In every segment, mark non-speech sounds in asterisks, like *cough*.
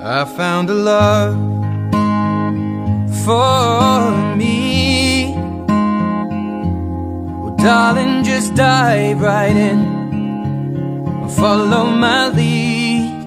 I found a love for me. Well, darling, just dive right in. Follow my lead.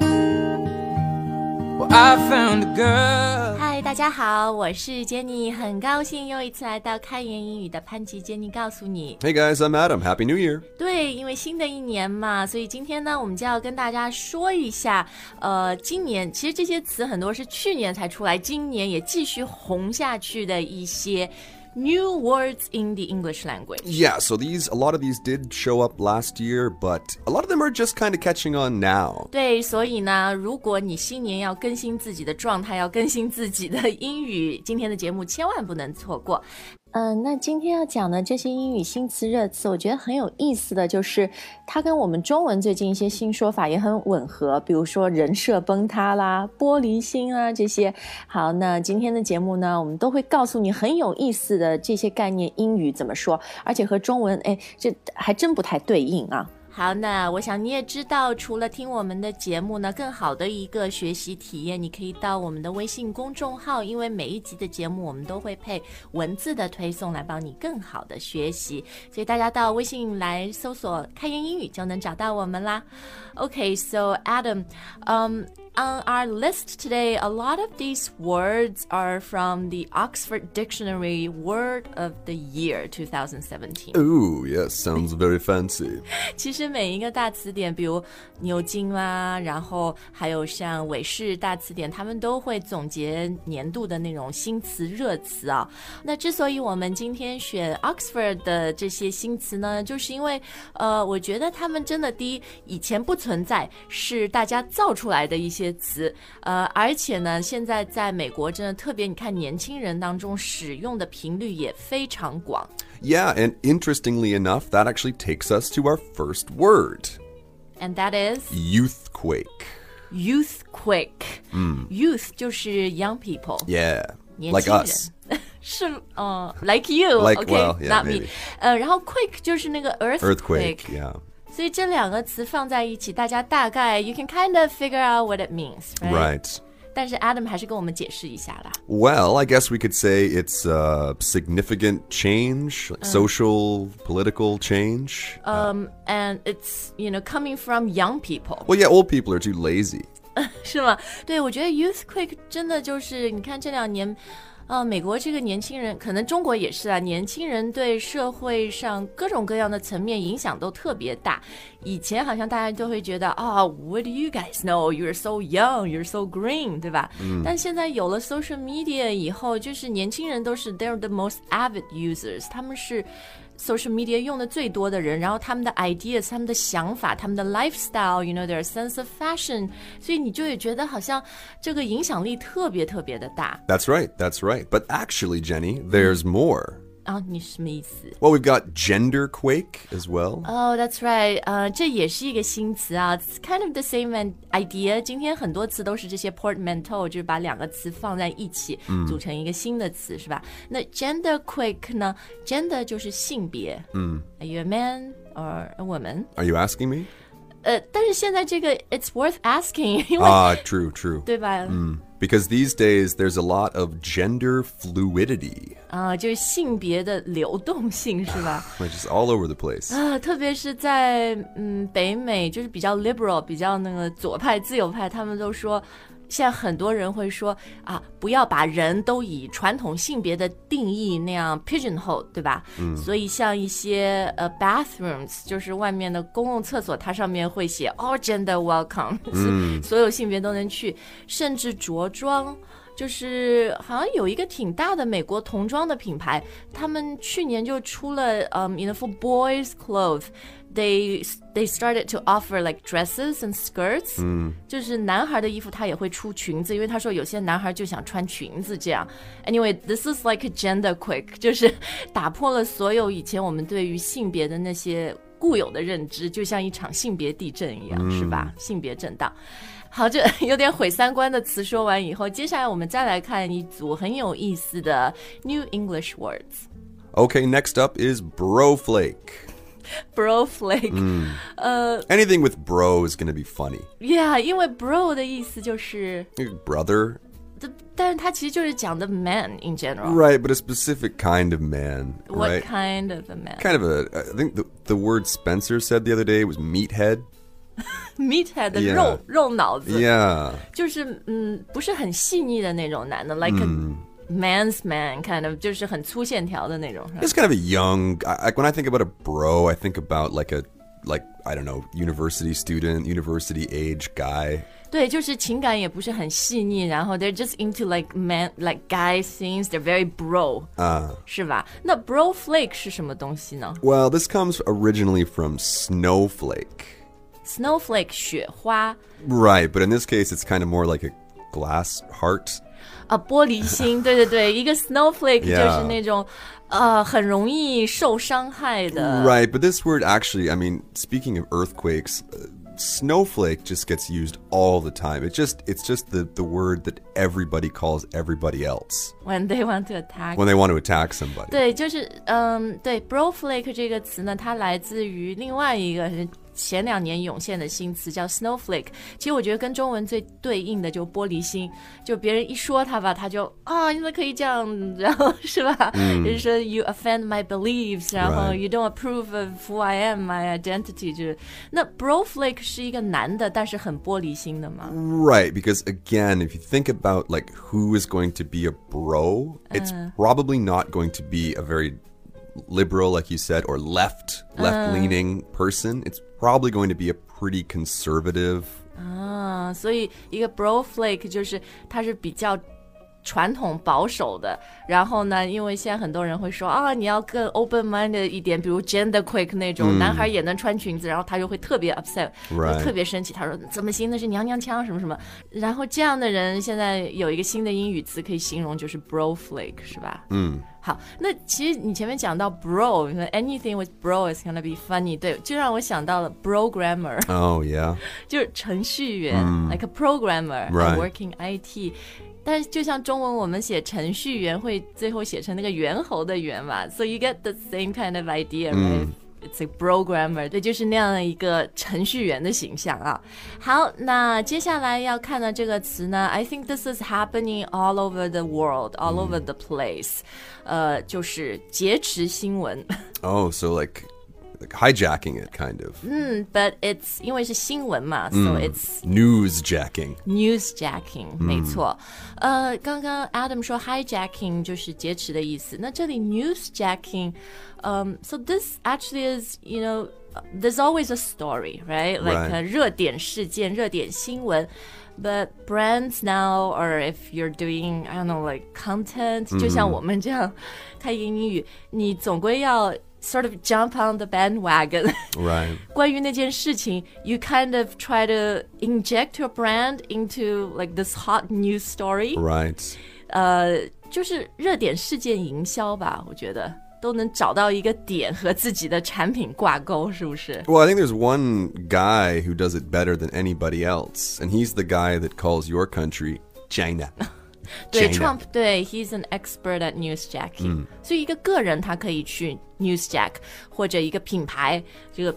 Well, I found a girl. 嗨，大家好，我是 Jenny，很高兴又一次来到开言英语的潘吉 Jenny 告诉你。Hey guys, I'm Adam. Happy New Year. 对，因为新的一年嘛，所以今天呢，我们就要跟大家说一下，呃，今年其实这些词很多是去年才出来，今年也继续红下去的一些 new words in the English language。 Yeah, so these a lot of these did show up last year, but a lot of them are just kind of catching on now. 对，所以呢，如果你新年要更新自己的状态，要更新自己的英语，今天的节目千万不能错过。 嗯，那今天要讲的这些英语新词热词，我觉得很有意思的就是它跟我们中文最近一些新说法也很吻合，比如说人设崩塌啦、玻璃心啊这些。好，那今天的节目呢，我们都会告诉你很有意思的这些概念，英语怎么说，而且和中文哎，这还真不太对应啊。好，那我想你也知道，除了听我们的节目呢，更好的一个学习体验，你可以到我们的微信公众号，因为每一集的节目我们都会配文字的推送来帮你更好的学习，所以大家到微信来搜索“开言英语”就能找到我们啦。Okay, so Adam, um. On our list today, a lot of these words are from the Oxford Dictionary Word of the Year 2017. Ooh, yes, sounds very fancy. *laughs* 其实 每一个大词典，比如牛津啦，然后还有像韦氏大词典，他们都会总结年度的那种新词热词啊。那之所以我们今天选 Oxford 的这些新词呢，就是因为呃，我觉得他们真的第一以前不存在，是大家造出来的一些词，呃，而且呢，现在在美国真的特别，你看年轻人当中使用的频率也非常广。Yeah, and interestingly enough, that actually takes us to our first word And that is youthquake. youthquake。youth 就是 young people， Yeah, 年 like 轻人 us. *laughs* 是呃，like you， Like- OK， well, yeah, not me maybe.。呃，然后 quake 就是那个 Earthquake, yeah. 所以这两个词放在一起，大家大概 you can kind of figure out what it means，right？ Right. 但是 Adam 还是跟我们解释一下啦。 Well, I guess we could say it's a significant change, like social, political change. Um, and it's you know coming from young people， well, yeah, old people are too lazy. *laughs* 是吗？对，我觉得 youthquake 真的就是你看这两年。 呃，美国这个年轻人，可能中国也是啊。年轻人对社会上各种各样的层面影响都特别大。以前好像大家都会觉得啊、w h a t do you guys know? You're so young, you're so green，对吧？但现在有了 social media 以后，就是年轻人都是 they're the most avid users，他们是 social media 用的最多的人，然后他们的 ideas、他们的想法、他们的 lifestyle，you know their sense of fashion，所以你就会觉得好像这个影响力特别特别的大 That's right, that's right. But actually, Jenny, there's more. 啊！你什么意思？ Well, we've got genderquake as well. 哦、t h a t s right，呃，这也是一个新词啊，it's kind of the same an- idea。今天很多词都是这些 portmanteau，就是把两个词放在一起，组成一个新的词，是吧？那 genderquake 呢？gender 就是性别，嗯，Are you a man or a woman？ Are you asking me? 呃，但是现在这个 it's worth asking，因*laughs* 为、 Ah, true, true. 对吧？ Because these days there's a lot of gender fluidity, 啊、就是性别的流动性是吧？ which *laughs* is all over the place. 啊，特别是在嗯北美，就是比较 liberal、比较那个左派、自由派，他们都说。 现在很多人会说啊，不要把人都以传统性别的定义那样 pigeonhole，对吧？嗯。所以像一些呃 bathrooms，就是外面的公共厕所，它上面会写 all gender welcome，、嗯、所有性别都能去，甚至着装。就是好像有一个挺大的美国童装的品牌，他们去年就出了，嗯、know for boys clothes。They they started to offer like dresses and skirts，嗯，就是男孩的衣服他也会出裙子，因为他说有些男孩就想穿裙子这样。Anyway，this is like a gender quick，*laughs* 就是打破了所有以前我们对于性别的那些固有的认知，就像一场性别地震一样，是吧？性别震荡。*laughs* 好，这有点毁三观的词说完以后，接下来我们再来看一组很有意思的 New English words。 Okay, next up is broflake. bro flake，、*laughs* 呃 Anything with bro is going to be funny. ，yeah，因为 bro 的意思就是， Brother, 这但是它其实就是讲的 man in general。 right? But a specific kind of man, What right? kind of a man? Kind of a. I think the the word Spencer said the other day was meathead. *laughs* Meathead 的 Yeah. 肉肉脑子 Yeah. 就是嗯，不是很细腻的那种男的，like a man's man kind of，就是很粗线条的那种。是吧 It's kind of a young. I, I, when I think about a bro, I think about like a like I don't know university student, university age guy. 对，就是情感也不是很细腻，然后 they're just into like man like guy things, they're very bro，啊是吧？那 bro flake 是什么东西呢 Well, this comes originally from snowflake. ？snowflake 雪花 Right, but in this case, it's kind of more like a glass heart. 啊，玻璃心，对对对，一个 snowflake *laughs* 就 Yeah 是那种呃很容易受伤害的。 Right, but this word actually, I mean, speaking of earthquakes, uh, snowflake just gets used all the time. It just it's just the the word that everybody calls everybody else When they want to attack when they want to attack somebody. 对，就是嗯，对，bro flake 这个词呢，它来自于另外一个是 前两年涌现的新词，叫 snowflake。其实我觉得跟中文最对应的就玻璃心，就别人一说他吧，他就啊，你怎么可以这样？然后是吧？就是说 you offend my beliefs，然后 Right. you don't approve of who I am, my identity，就是那 bro flake 是一个男的，但是很玻璃心的嘛。 Right, because again, if you think about like who is going to be a bro, it's probably not going to be a very liberal, like you said, or left left leaning uh, person, it's probably going to be a pretty conservative. 啊，所以一个 so a 就是他是比较传统保守的。然后呢，因为现在很多人会说啊，你要更 open minded 一点，比如 gender quake 那种、嗯、男孩也能穿裙子，然后他就会特别 upset，就特别生气。他说怎么行，那是娘娘腔什么什么。然后这样的人现在有一个新的英语词可以形容，就是 bro flake，是吧？嗯。好，那其实你前面讲到 bro，你说 anything with bro is gonna be funny，对，就让我想到了 programmer。 Oh yeah. 就是程序员、l i k *laughs* e a programmer，、 Right. working IT。但是就像中文，我们写程序员会最后写成那个猿猴的猿嘛，so you get the same kind of idea, right?、It's a programmer，对，就是那样的一个程序员的形象啊。好，那接下来要看的这个词呢，I think this is happening all over the world, all over the place，、 呃，就是劫持新闻。 Oh, so like like hijacking it kind of. 嗯，but it's 因为是新闻嘛、s o it's Newsjacking. Newsjacking，、没错。呃，刚刚 Adam 说 hijacking 就是劫持的意思。那这里 newsjacking，嗯、s o this actually is you know there's always a story, right? Like Right. 呃热点事件、热点新闻。 But brands now, or if you're doing, I don't know, like content，、就像我们这样开一个英语，你总归要 sort of jump on the bandwagon。 Right. *laughs* 关于那件事情，you kind of try to inject your brand into like this hot news story，、 Right. 呃，就是热点事件营销吧，我觉得 都能找到一个点和自己的产品挂钩，是不是？ Well, I think there's one guy who does it better than anybody else, and he's the guy that calls your country China. *laughs* 对 China. Trump，对，he's an expert at newsjacking，、所以一个个人他可以去 newsjack，或者一个品牌这个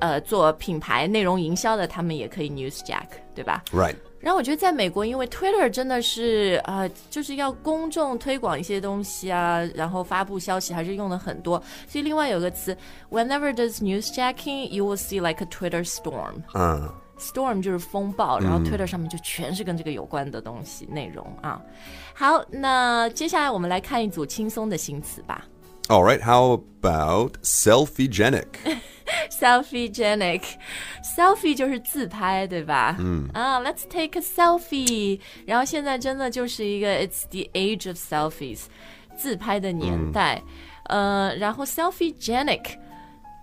呃做品牌内容营销的，他们也可以 newsjack，对吧？Right. 然后我觉得在美国，因为 Twitter 真的是啊、呃就是要公众推广一些东西啊，然后发布消息还是用的很多。所以另外有个词，whenever does newsjacking, you will see like a Twitter storm。Uh. Storm 就是风暴，然后 Twitter 上面就全是跟这个有关的东西内容啊。好，那接下来我们来看一组轻松的新词吧。All right. How about selfie-genic? *laughs* Selfie-genic，selfie 就是自拍，对吧？嗯啊，Let's take a selfie。然后现在真的就是一个 It's the age of selfies，自拍的年代。呃，然后 selfie-genic。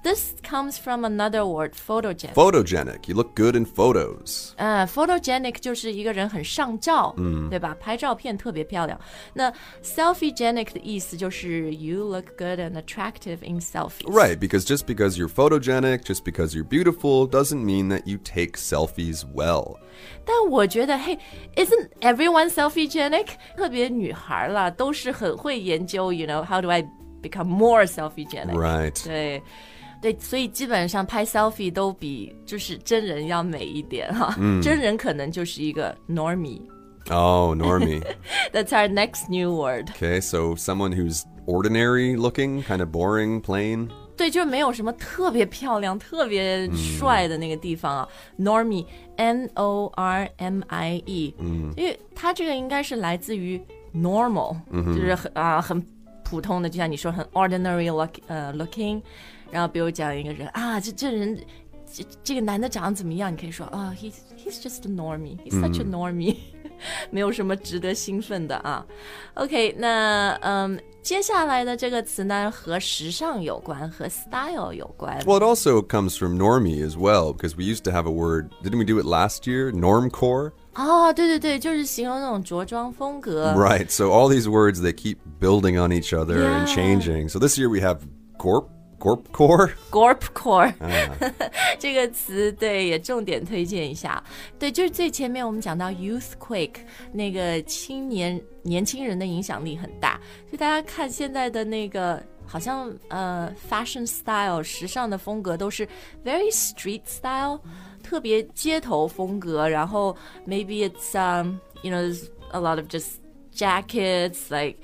This comes from another word, photogenic. Photogenic. You look good in photos. 呃，photogenic 就是一个人很上照，嗯，对吧？拍照片特别漂亮。那 selfie-genic 的意思就是 you look good and attractive in selfies。 Right, because just because you're photogenic, just because you're beautiful, doesn't mean that you take selfies well. 但我觉得，嘿，isn't everyone selfie-genic？特别女孩啦，都是很会研究，you know，how do I become more selfie-genic？ Right. 对， 对，所以基本上拍 selfie 都比就是真人要美一点哈。嗯真人可能就是一个 normie。Oh, normie. That's our next new word. okay, so someone who's ordinary looking, kind of boring, plain. 对，就没有什么特别漂亮、特别帅的那个地方啊。Normie，N O R M I E，嗯，因为它这个应该是来自于 normal，、就是很啊、很普通的，就像你说很 ordinary look 呃 looking，然后比如讲一个人啊，这这人这这个男的长得怎么样？你可以说啊、h e s he's just a normie，he's such a normie，、没有什么值得兴奋的啊。OK，那嗯，接下来的这个词呢和时尚有关，和 *laughs* style 有关。 Well, it also comes from normie as well, because we used to have a word, didn't we do it last year? Normcore? 哦，对对对，就是形容那种着装风格。 Right, so all these words, they keep building on each other and Yeah. changing. So this year we have gorp, gorpcore. Gorpcore、*laughs* 这个词，对，也重点推荐一下。对，就是最前面我们讲到 youthquake，那个青年年轻人的影响力很大，所以大家看现在的那个。好像呃，fashion style 时尚的风格都是 very street style，特别街头风格。然后 maybe it's um you know there's a lot of just jackets like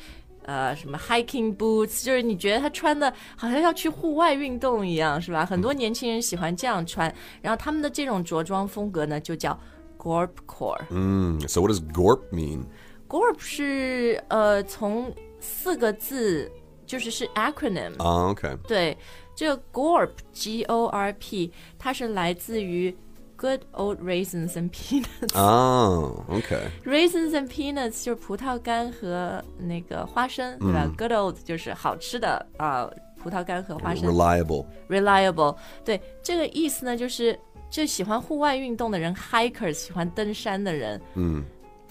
呃，什么 hiking boots，就是你觉得他穿的好像要去户外运动一样，是吧？很多年轻人喜欢这样穿，然后他们的这种着装风格呢，就叫 gorpcore。Mm, so what does gorp mean? gorp 是呃从四个字，就是是 acronym，、Oh, okay. 对，这个 gorp G O R P，它是来自于 good old raisins and peanuts。 Oh, okay. Raisins *laughs* and peanuts 就是葡萄干和那个花生，对吧、g o o d old 就是好吃的啊、葡萄干和花生。 Reliable. Reliable，对这个意思呢，就是就喜欢户外运动的人，hikers 喜欢登山的人，嗯，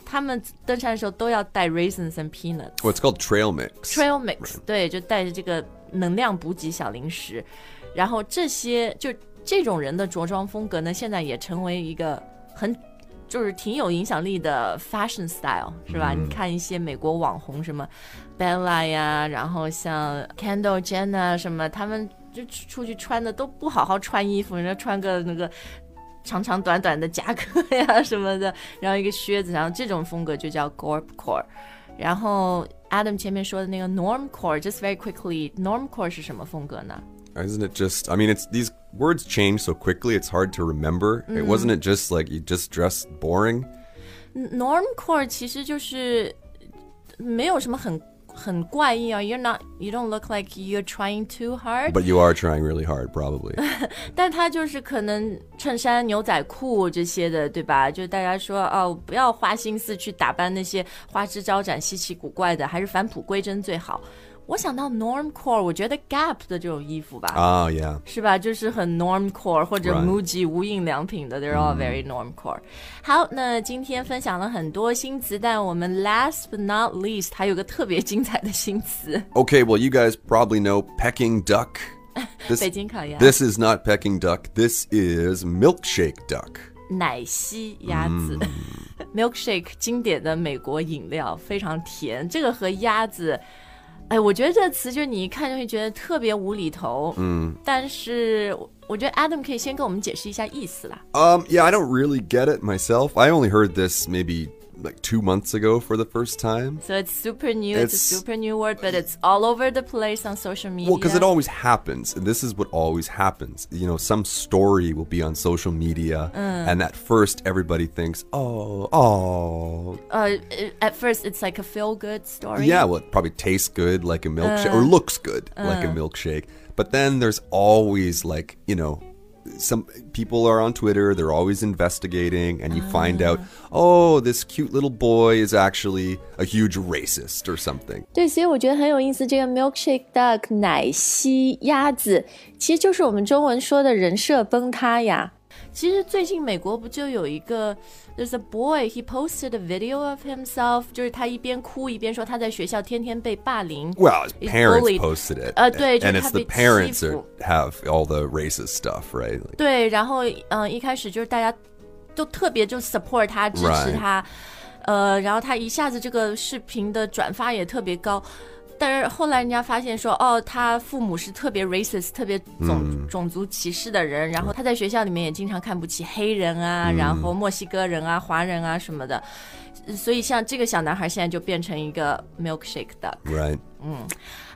他们登山的时候都要带 raisins and peanuts。 Well, it's called trail mix. trail mix，对，就带着这个能量补给小零食，然后这些就 这种人的着装风格呢，现在也成为一个很就是挺有影响力的 fashion style，是吧？你看一些美国网红什么 Bella 呀，然后像 Kendall Jenner 什么，他们就出出去穿的都不好好穿衣服，人家穿个那个。长长短短的夹克呀什么的，然后一个靴子，然后这种风格就叫 gorpcore。然后 Adam 前面说的那个 normcore，just very quickly，normcore 是什么风格呢？Isn't it just? I mean, it's these words change so quickly; it's hard to remember. It wasn't it just like you just dress boring. normcore 其实就是没有什么很很怪异啊，You're not, you don't look like you're trying too hard， But you are trying really hard, probably. *laughs* 但它就是可能衬衫、牛仔裤这些的，对吧？就大家说哦，不要花心思去打扮那些花枝招展、稀奇古怪的，还是返璞归真最好。 我想到 normcore，我觉得 Gap 的这种衣服吧，啊、oh,，Yeah，是吧？就是很 normcore 或者 MUJI 无印良品的，they're all very normcore。好，那今天分享了很多新词，但我们 last but not least 还有个特别精彩的新词。Okay, well you guys probably know Peking duck. *laughs* This, 北京烤鸭。This is not Peking duck. This is milkshake duck. 奶昔鸭子、mm.，milkshake *laughs* 经典的美国饮料，非常甜。这个和鸭子。哎，我觉得这词就是你一看就会觉得特别无厘头。嗯，但是我我觉得 Adam 可以先跟我们解释一下意思啦。Um, yeah, I don't really get it myself. I only heard this maybe like two months ago for the first time. So it's super new. It's, a super new word, but it's all over the place on social media. Well, because it always happens. And this is what always happens. You know, some story will be on social media, mm. and at first everybody thinks, oh, oh. uh, at first it's like a feel good story. Yeah, well, it probably tastes good like a milkshake, or mm. looks good like a mm. milkshake. But then there's always like, you know, some people are on Twitter, they're always investigating, and you find out, oh, this cute little boy is actually a huge racist or something. 对，所以我觉得很有意思。这个 milkshake duck 奶昔鸭子，其实就是我们中文说的人设崩塌呀。 其实最近美国不就有一个，there's a boy he posted a video of himself，就是他一边哭一边说他在学校天天被霸凌。 Well, his He's parents bullied. posted it, Uh, 对， and 就是 it's 他 the 被 parents 欺 that 负。 have all the racist stuff, right? Like, 对，然后嗯、呃一开始就是大家都特别就 support 他，支持 Right. 他，呃，然后他一下子这个视频的转发也特别高。 但是后来人家发现说，哦，他父母是特别 racist、特别种种族歧视的人，然后他在学校里面也经常看不起黑人啊，然后墨西哥人啊、华人啊什么的。所以像这个小男孩现在就变成一个 milkshake 的。Right. 嗯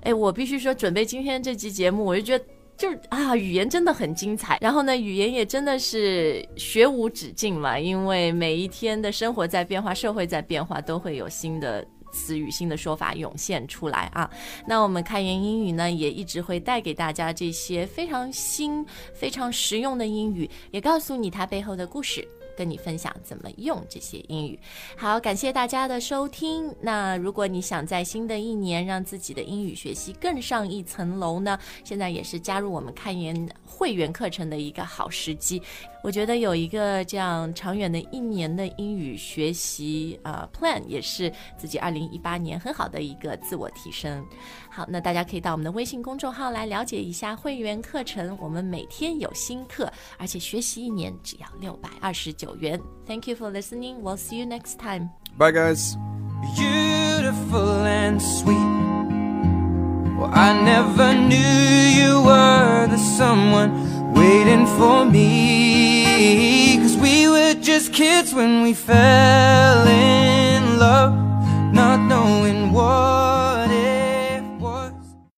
哎，我必须说，准备今天这期节目，我就觉得就是啊，语言真的很精彩。然后呢，语言也真的是学无止境嘛，因为每一天的生活在变化，社会在变化，都会有新的。词语新的说法涌现出来啊！那我们开言英语呢，也一直会带给大家这些非常新、非常实用的英语，也告诉你它背后的故事。跟你分享怎么用这些英语。好，感谢大家的收听。那如果你想在新的一年让自己的英语学习更上一层楼呢，现在也是加入我们开言会员课程的一个好时机。我觉得有一个这样长远的一年的英语学习啊、呃、plan，也是自己二零一八年很好的一个自我提升。好，那大家可以到我们的微信公众号来了解一下会员课程。我们每天有新课，而且学习一年只要六百二十九元。Thank you for listening. We'll see you next time. Bye, guys. beautiful and sweet. Well, I never knew you were the someone waiting for me. Cause we were just kids when we fell in love. Not